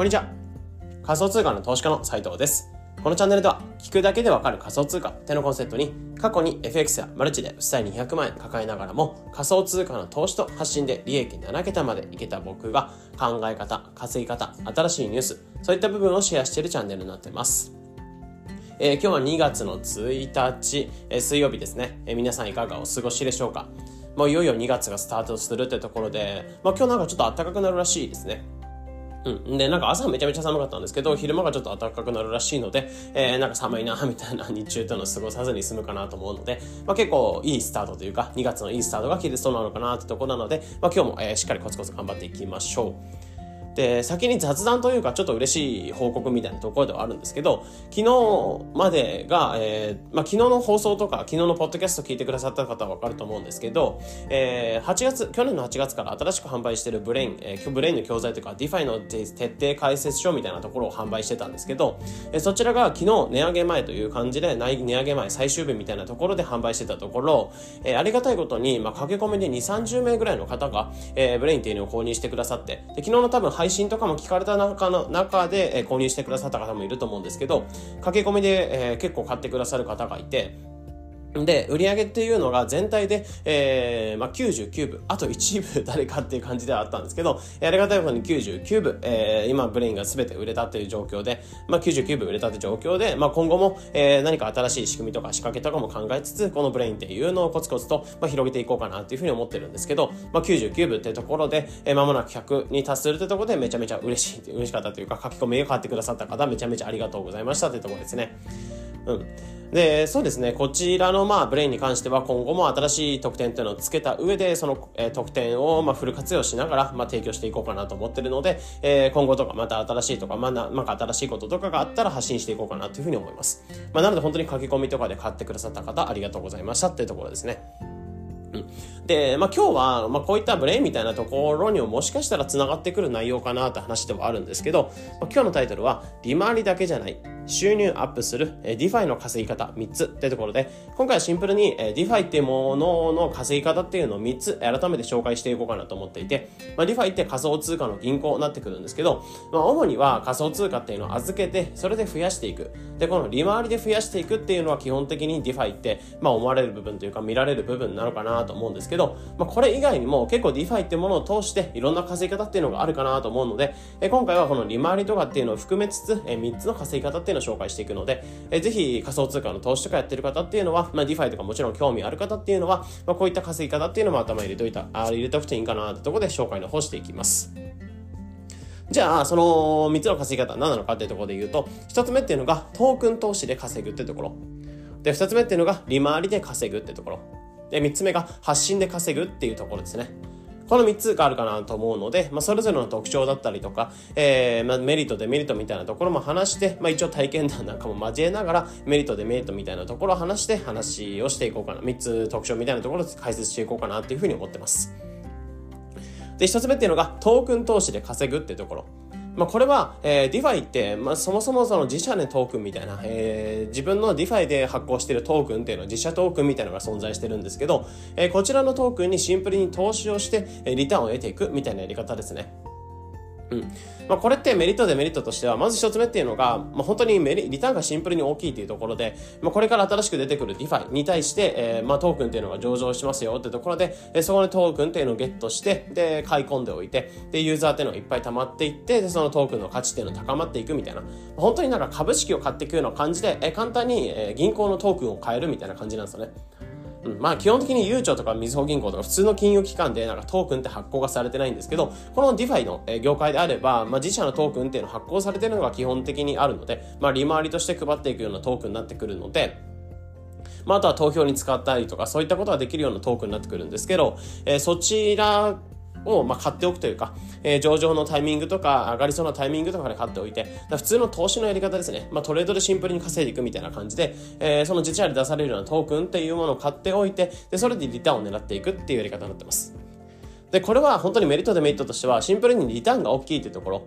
こんにちは。仮想通貨の投資家の斉藤です。このチャンネルでは、聞くだけでわかる仮想通貨ってのコンセプトに、過去に FX やマルチで負債200万円抱えながらも、仮想通貨の投資と発信で利益7桁までいけた僕が、考え方、稼ぎ方、新しいニュース、そういった部分をシェアしているチャンネルになってます。えー、今日は2月の1日、えー、水曜日ですね、えー、皆さんいかがお過ごしでしょうかもういよいよ2月がスタートするってところで、まあ、今日なんかちょっと暖かくなるらしいですね。うん。で、なんか朝めちゃめちゃ寒かったんですけど、昼間がちょっと暖かくなるらしいので、えー、なんか寒いな、みたいな日中とのを過ごさずに済むかなと思うので、まあ結構いいスタートというか、2月のいいスタートが切れそうなのかなってところなので、まあ今日も、えー、しっかりコツコツ頑張っていきましょう。で、先に雑談というか、ちょっと嬉しい報告みたいなところではあるんですけど、昨日までが、えー、まあ、昨日の放送とか、昨日のポッドキャスト聞いてくださった方はわかると思うんですけど、えー、8月、去年の8月から新しく販売しているブレイン、えー、ブレインの教材というか、 DeFiの徹底解説書みたいなところを販売してたんですけど、えー、そちらが昨日値上げ前という感じで、値上げ前最終日みたいなところで販売してたところ、えー、ありがたいことに、まあ、駆け込みで2、30名ぐらいの方が、えー、ブレインっていうのを購入してくださって、で昨日の多分配信とかも聞かれれた中の中で、え購入してくださった方もいると思うんですけど、駆け込みで、え結構買ってくださる方がいて、で、売り上げっていうのが全体で、えー、まあ、99部、あと1部 だけかっていう感じではあったんですけど、ありがたいことに99部、えー、今ブレインが全て売れたっていう状況で、まあ、99部売れたって状況で、まあ、今後も、えー、何か新しい仕組みとか仕掛けとかも考えつつ、このブレインっていうのをコツコツと、まあ、広げていこうかなっていうふうに思ってるんですけど、まあ、99部ってところで、えー、間もなく100に達するってところでめちゃめちゃ嬉しい、嬉しかったというか、駆け込みを買ってくださった方、めちゃめちゃありがとうございましたってところですね。うん。で、そうですね、こちらのまあブレインに関しては今後も新しい特典というのをつけた上で、その、えー、特典をまあフル活用しながらまあ提供していこうかなと思ってるので、えー、今後とかまた新しいとか、まあ、なんか新しいこととかがあったら発信していこうかなというふうに思います。まあ、なので本当に駆け込みとかで買ってくださった方ありがとうございましたっていうところですね。うん、で、まあ、今日は、まあ、こういったブレインみたいなところにももしかしたら繋がってくる内容かなって話ではあるんですけど、まあ、今日のタイトルは、利回りだけじゃない、収入アップする、え、 DeFiの稼ぎ方3つってところで、今回はシンプルに、え、 DeFiっていうものの稼ぎ方っていうのを3つ改めて紹介していこうかなと思っていて、まあ、 DeFiって仮想通貨の銀行になってくるんですけど、まあ、主には仮想通貨っていうのを預けて、それで増やしていく。で、この利回りで増やしていくっていうのは基本的に DeFiって、まあ、思われる部分というか見られる部分なのかなと思うんですけど、まあ、これ以外にも結構 DeFiってものを通していろんな稼ぎ方っていうのがあるかなと思うので、え今回はこの利回りとかっていうのを含めつつ、え3つの稼ぎ方っていうのを紹介していくので、えぜひ仮想通貨の投資とかやってる方っていうのは、まあ、ディファイとかもちろん興味ある方っていうのは、まあ、こういった稼ぎ方っていうのも頭に入れといた、あ入れておくといいかなってとこで紹介の方していきます。じゃあ、その3つの稼ぎ方は何なのかっていうところで言うと、1つ目っていうのがトークン投資で稼ぐってところ。で、2つ目っていうのが利回りで稼ぐってところ。で、3つ目が発信で稼ぐっていうところですね。この3つがあるかなと思うので、まあ、それぞれの特徴だったりとか、えー、まあ、メリット、デメリットみたいなところも話して、まあ、一応体験談なんかも交えながら、メリット、デメリットみたいなところを話して、話をしていこうかな。3つ特徴みたいなところを解説していこうかなっていうふうに思ってます。で、1つ目っていうのが、トークン投資で稼ぐってところ。まあ、これは、えー、 DeFiって、まあ、そもそもその自社のトークンみたいな、えー、自分の DeFi で発行しているトークンっていうのは自社トークンみたいなのが存在してるんですけど、えー、こちらのトークンにシンプルに投資をして、えー、リターンを得ていくみたいなやり方ですね。うん。まあ、これってメリットデメリットとしては、まず一つ目っていうのが、まあ、本当にメリ、リターンがシンプルに大きいというところで、まあ、これから新しく出てくる DeFi に対して、えー、まあ、トークンっていうのが上場しますよってところで、えー、そこでトークンっていうのをゲットして、で、買い込んでおいて、で、ユーザーっていうのがいっぱい溜まっていって、で、そのトークンの価値っていうのが高まっていくみたいな、本当になんか株式を買っていくような感じで、えー、簡単に、えー、銀行のトークンを買えるみたいな感じなんですよね。うん、まあ基本的にゆうちょとかみずほ銀行とか普通の金融機関でなんかトークンって発行がされてないんですけど、この DeFi の業界であれば、まあ自社のトークンっていうの発行されてるのが基本的にあるので、まあ利回りとして配っていくようなトークンになってくるので、まあ、あとは投票に使ったりとか、そういったことができるようなトークンになってくるんですけど、えー、そちらを、ま、買っておくというか、えー、上場のタイミングとか、上がりそうなタイミングとかで買っておいて、普通の投資のやり方ですね。まあ、トレードでシンプルに稼いでいくみたいな感じで、えー、その自社で出されるようなトークンっていうものを買っておいて、で、それでリターンを狙っていくっていうやり方になってます。で、これは本当にメリットデメリットとしては、シンプルにリターンが大きいっていうところ。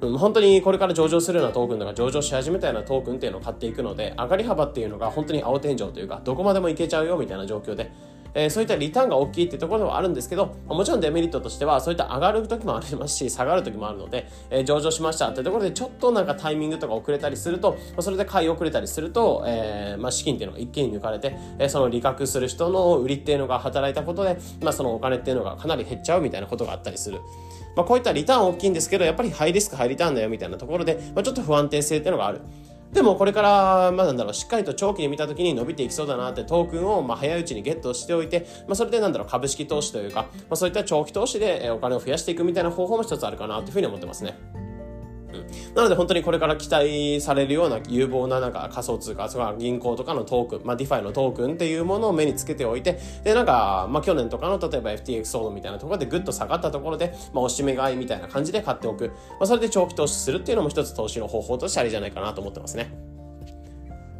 本当にこれから上場するようなトークンとか上場し始めたようなトークンっていうのを買っていくので、上がり幅っていうのが本当に青天井というか、どこまでもいけちゃうよみたいな状況で、えー、そういったリターンが大きいってところではあるんですけど、もちろんデメリットとしては、そういった上がる時もありますし、下がる時もあるので、えー、上場しましたってところで、ちょっとなんかタイミングとか遅れたりすると、まそれで買い遅れたりすると、えー、まあ、資金っていうのが一気に抜かれて、えその利確する人の売りっていうのが働いたことで、まあ、そのお金っていうのがかなり減っちゃうみたいなことがあったりする。まあ、こういったリターン大きいんですけど、やっぱりハイリスク、ハイリターンだよみたいなところで、まあ、ちょっと不安定性っていうのがある。でもこれから、まあ、なんだろう、しっかりと長期に見た時に伸びていきそうだなってトークンを、まあ、早いうちにゲットしておいて、まあ、それでなんだろう、株式投資というか、まあ、そういった長期投資でお金を増やしていくみたいな方法も一つあるかなというふうに思ってますね。なので本当にこれから期待されるような有望ななんか仮想通貨、それか銀行とかのトークン、まあ、 DeFiのトークンっていうものを目につけておいて、で、なんか、まあ、去年とかの例えば FTX ソードみたいなところでぐっと下がったところで、まあ、押し目買いみたいな感じで買っておく。まあ、それで長期投資するっていうのも一つ投資の方法としてありじゃないかなと思ってますね。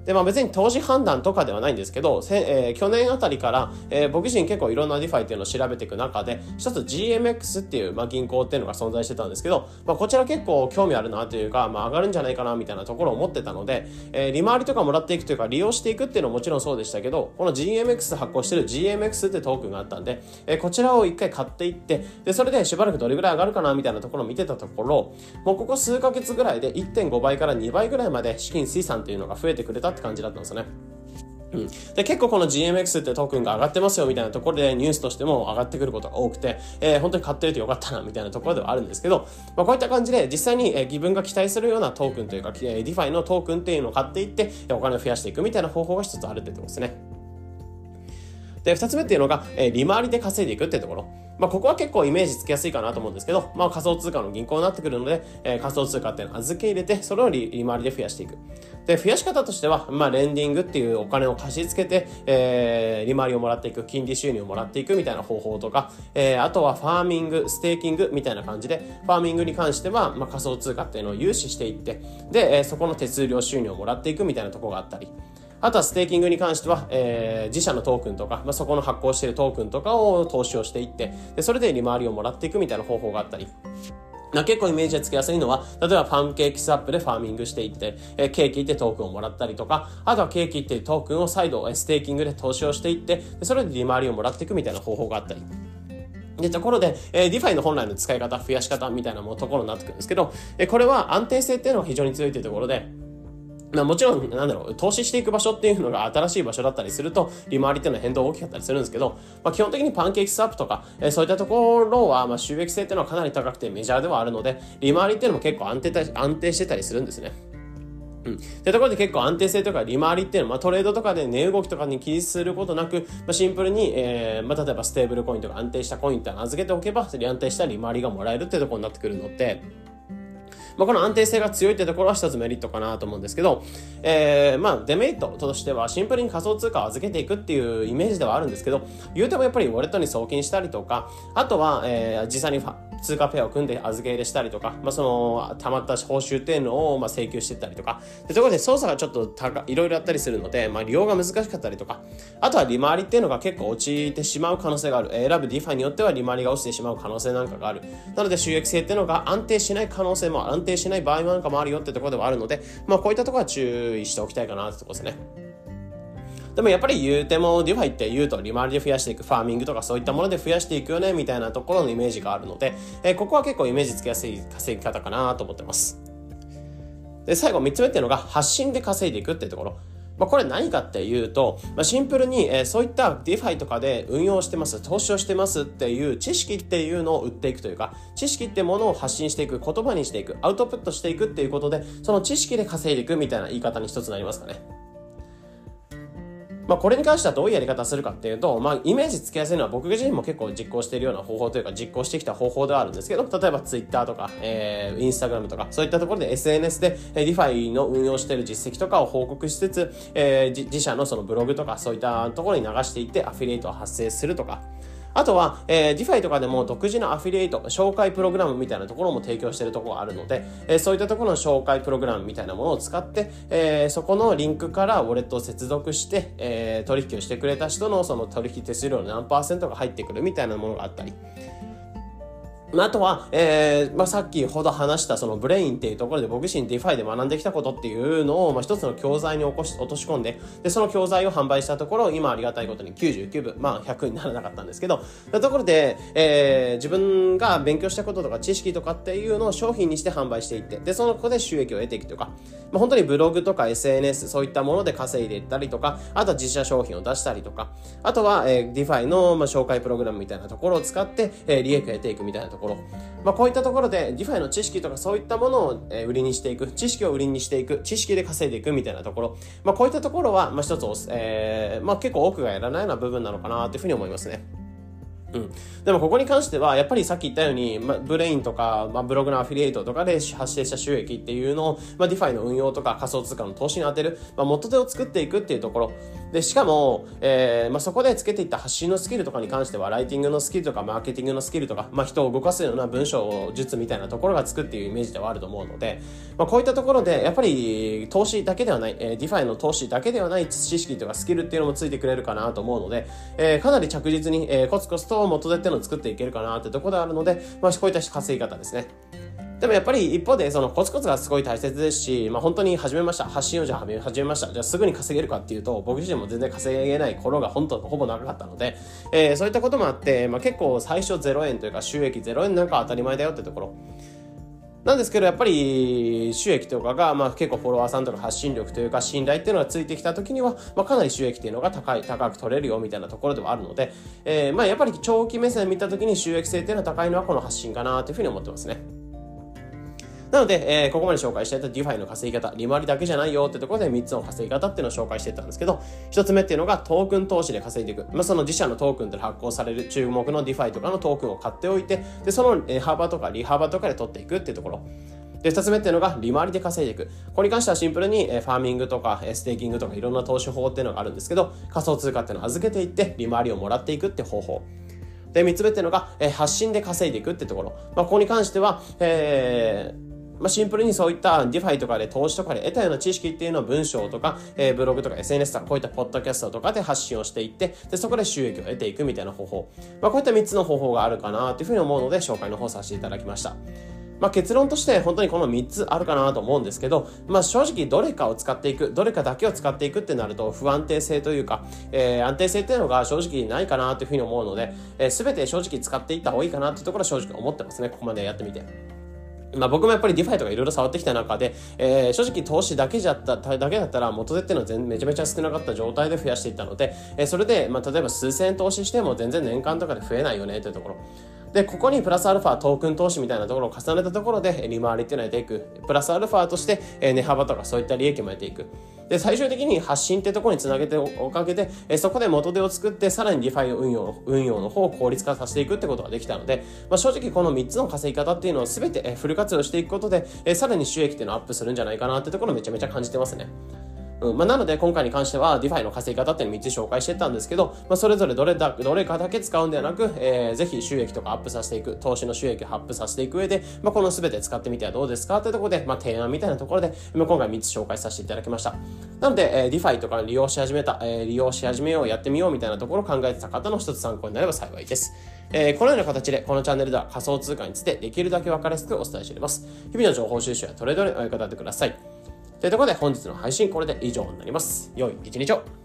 で、まあ別に投資判断とかではないんですけど、えー、去年あたりから、えー、僕自身結構いろんな DeFiっていうのを調べていく中で、一つ GMX っていう、まあ、銀行っていうのが存在してたんですけど、まあこちら結構興味あるなというか、まあ上がるんじゃないかなみたいなところを思ってたので、えー、利回りとかもらっていくというか利用していくっていうのももちろんそうでしたけど、この GMX 発行してる GMX ってトークンがあったんで、えー、こちらを一回買っていって、で、それでしばらくどれぐらい上がるかなみたいなところを見てたところ、もうここ数ヶ月ぐらいで1.5倍から2倍ぐらいまで資金、資産っていうのが増えてくれたって感じだったんですよね。うん、で結構この GMX ってトークンが上がってますよみたいなところでニュースとしても上がってくることが多くて、えー、本当に買ってるとよかったなみたいなところではあるんですけど、まあ、こういった感じで実際に、え、自分が期待するようなトークンというか、えー、 DeFi のトークンっていうのを買っていってお金を増やしていくみたいな方法が一つあるってことですね。で、二つ目っていうのが、えー、利回りで稼いでいくっていうところ。まあ、ここは結構イメージつきやすいかなと思うんですけど、まあ、仮想通貨の銀行になってくるので、えー、仮想通貨っていうのを預け入れて、それを利回りで増やしていく。で、増やし方としては、まあ、レンディングっていうお金を貸し付けて、えー、利回りをもらっていく、金利収入をもらっていくみたいな方法とか、えー、あとはファーミング、ステーキングみたいな感じで、ファーミングに関しては、まあ、仮想通貨っていうのを融資していって、で、えー、そこの手数料収入をもらっていくみたいなとこがあったり、あとはステーキングに関しては、えー、自社のトークンとか、まあ、そこの発行しているトークンとかを投資をしていって、でそれで利回りをもらっていくみたいな方法があったり、結構イメージがつきやすいのは、例えばパンケーキスワップでファーミングしていって、えケーキってトークンをもらったりとか、あとはケーキってトークンを再度ステーキングで投資をしていって、でそれで利回りをもらっていくみたいな方法があったり。で、ところで、えー、 DeFi の本来の使い方、増やし方みたいなもところになってくるんですけど、え、これは安定性っていうのが非常に強いというところで、まあ、もちろん、なんだろう、投資していく場所っていうのが新しい場所だったりすると、利回りっていうのは変動大きかったりするんですけど、まあ、基本的にパンケーキスワップとか、えー、そういったところは、まあ、収益性っていうのはかなり高くてメジャーではあるので、利回りっていうのも結構安定安定してたりするんですね。うん。ってところで結構安定性とか利回りっていうのは、まあ、トレードとかで値動きとかに気にすることなく、まあ、シンプルに、えー、まあ、例えばステーブルコインとか安定したコインって預けておけば、安定した利回りがもらえるっていうところになってくるので、まあ、この安定性が強いってところは一つメリットかなと思うんですけど、えー、まあ、デメリットとしてはシンプルに仮想通貨を預けていくっていうイメージではあるんですけど、言うてもやっぱりウォレットに送金したりとか、あとは、えー、実際にファ通貨ペアを組んで預け入れしたりとか、まあ、その、溜まった報酬っていうのを、ま、請求してたりとか、でところで操作がちょっと高いろいろあったりするので、まあ、利用が難しかったりとか、あとは利回りっていうのが結構落ちてしまう可能性がある。選ぶ DeFi によっては利回りが落ちてしまう可能性なんかがある。なので収益性っていうのが安定しない可能性も安定しない場合なんかもあるよってところではあるので、まあ、こういったところは注意しておきたいかなってところですね。でもやっぱり言うても、 DeFi って言うと利回りで増やしていく、ファーミングとかそういったもので増やしていくよね、みたいなところのイメージがあるので、えー、ここは結構イメージつきやすい稼ぎ方かなと思ってます。で、最後3つ目っていうのが発信で稼いでいくっていうところ。まあ、これ何かっていうと、まあ、シンプルに、えー、そういった DeFi とかで運用してます、投資をしてますっていう知識っていうのを売っていくというか、知識ってものを発信していく、言葉にしていく、アウトプットしていくっていうことで、その知識で稼いでいくみたいな言い方に一つなりますかね。まあ、これに関してはどういうやり方するかっていうと、まあ、イメージつけやすいのは僕自身も結構実行しているような方法というか実行してきた方法ではあるんですけど、例えば Twitter とか、えー、Instagram とか、そういったところで SNS で DeFi の運用している実績とかを報告しつつ、えー、自社のそのブログとかそういったところに流していってアフィリエイトを発生するとか、あとは、えー、DeFi とかでも独自のアフィリエイト、紹介プログラムみたいなところも提供しているところがあるので、えー、そういったところの紹介プログラムみたいなものを使って、えー、そこのリンクからウォレットを接続して、えー、取引をしてくれた人のその取引手数料の何パーセントが入ってくるみたいなものがあったり、あ、あとは、えー、まあ、さっきほど話したそのブレインっていうところで僕自身 DeFi で学んできたことっていうのを、まあ、一つの教材に起こし落とし込んで、で、その教材を販売したところ、今ありがたいことに99部、まあ、100にならなかったんですけど、ところで、えー、自分が勉強したこととか知識とかっていうのを商品にして販売していって、で、そのここで収益を得ていくとか、まあ、本当にブログとか SNS、そういったもので稼いでいったりとか、あとは自社商品を出したりとか、あとは、えー、DeFi の、まあ、紹介プログラムみたいなところを使って、えー、利益を得ていくみたいなところ、ころまあ、こういったところで DeFi の知識とかそういったものを売りにしていく、知識を売りにしていく、知識で稼いでいくみたいなところ、まあ、こういったところは、まあ、一つ、えー、まあ、結構多くがやらないような部分なのかなというふうに思いますね。うん。でもここに関しては、やっぱりさっき言ったように、まあ、 Brain とか、まあ、ブログのアフィリエイトとかで発生した収益っていうのを、まあ、 DeFi の運用とか仮想通貨の投資に当てる、まあ、元手を作っていくっていうところ。で、しかも、えー、まあ、そこでつけていった発信のスキルとかに関しては、ライティングのスキルとか、マーケティングのスキルとか、まあ、人を動かすような文章術みたいなところがつくっていうイメージではあると思うので、まあ、こういったところで、やっぱり投資だけではない、えー、 DeFi の投資だけではない知識とかスキルっていうのもついてくれるかなと思うので、えー、かなり着実に、えー、コツコツと元手っていうのを作っていけるかなってところであるので、まあ、こういった稼ぎ方ですね。でもやっぱり一方でそのコツコツがすごい大切ですし、まあ、本当に始めました。発信をじゃあ始めました。じゃあすぐに稼げるかっていうと僕自身も全然稼げない頃が本当ほぼ長かったので、えー、そういったこともあって、まあ、結構最初0円というか収益0円なんか当たり前だよってところ。なんですけど、やっぱり収益とかが、まあ結構フォロワーさんとか発信力というか信頼っていうのがついてきた時には、まあかなり収益っていうのが高い、高く取れるよみたいなところではあるので、えー、まあやっぱり長期目線見た時に収益性っていうのは高いのはこの発信かなというふうに思ってますね。なので、えー、ここまで紹介していた DeFi の稼ぎ方、利回りだけじゃないよってところで3つの稼ぎ方っていうのを紹介していたんですけど、1つ目っていうのがトークン投資で稼いでいく。まあ、その自社のトークンで発行される注目の DeFi とかのトークンを買っておいて、で、その、え幅とか利幅とかで取っていくっていうところ。で、二つ目っていうのが利回りで稼いでいく。これに関してはシンプルに、えファーミングとか、えステーキングとかいろんな投資法っていうのがあるんですけど、仮想通貨っていうのを預けていって利回りをもらっていくって方法。で、三つ目っていうのが、え発信で稼いでいくってところ。まあ、ここに関しては、えーまあ、シンプルにそういった DeFi とかで投資とかで得たような知識っていうのを文章とか、えー、ブログとか SNS とかこういったポッドキャストとかで発信をしていって、で、そこで収益を得ていくみたいな方法。まあ、こういった3つの方法があるかなというふうに思うので紹介の方させていただきました。まあ、結論として本当にこの3つあるかなと思うんですけど、まあ、正直どれかを使っていく、どれかだけを使っていくってなると不安定性というか、えー、安定性っていうのが正直ないかなというふうに思うので、えー、全て正直使っていった方がいいかなというところは正直思ってますね。ここまでやってみて。まあ僕もやっぱり DeFi とかいろいろ触ってきた中で、えー、正直投資だけじゃった、だけだったら元手っていうのは全めちゃめちゃ少なかった状態で増やしていったので、えー、それで、まあ例えば数千円投資しても全然年間とかで増えないよねというところ。で、ここにプラスアルファトークン投資みたいなところを重ねたところで利回りっていうのを得ていく。プラスアルファとして値幅とかそういった利益も得ていく。で、最終的に発信ってところにつなげておかげで、そこで元手を作って、さらに DeFi 運用運用の方を効率化させていくってことができたので、まあ、正直この3つの稼ぎ方っていうのを全てフル活用していくことで、さらに収益っていうのをアップするんじゃないかなってところをめちゃめちゃ感じてますね。うんまあ、なので今回に関しては DeFi の稼ぎ方っていうのを3つ紹介してたんですけど、まあ、それぞれどれだどれかだけ使うんではなく、えー、ぜひ収益とかアップさせていく、投資の収益をアップさせていく上で、まあ、この全て使ってみてはどうですかというところで、まあ、提案みたいなところで、ま、今回3つ紹介させていただきました。なので、えー、DeFi とか利用し始めた、えー、利用し始めよう、やってみようみたいなところを考えてた方の一つ参考になれば幸いです。えー、このような形でこのチャンネルでは仮想通貨についてできるだけ分かりやすくお伝えしております。日々の情報収集やトレードにお役立てください。というところで本日の配信これで以上になります。良い一日を。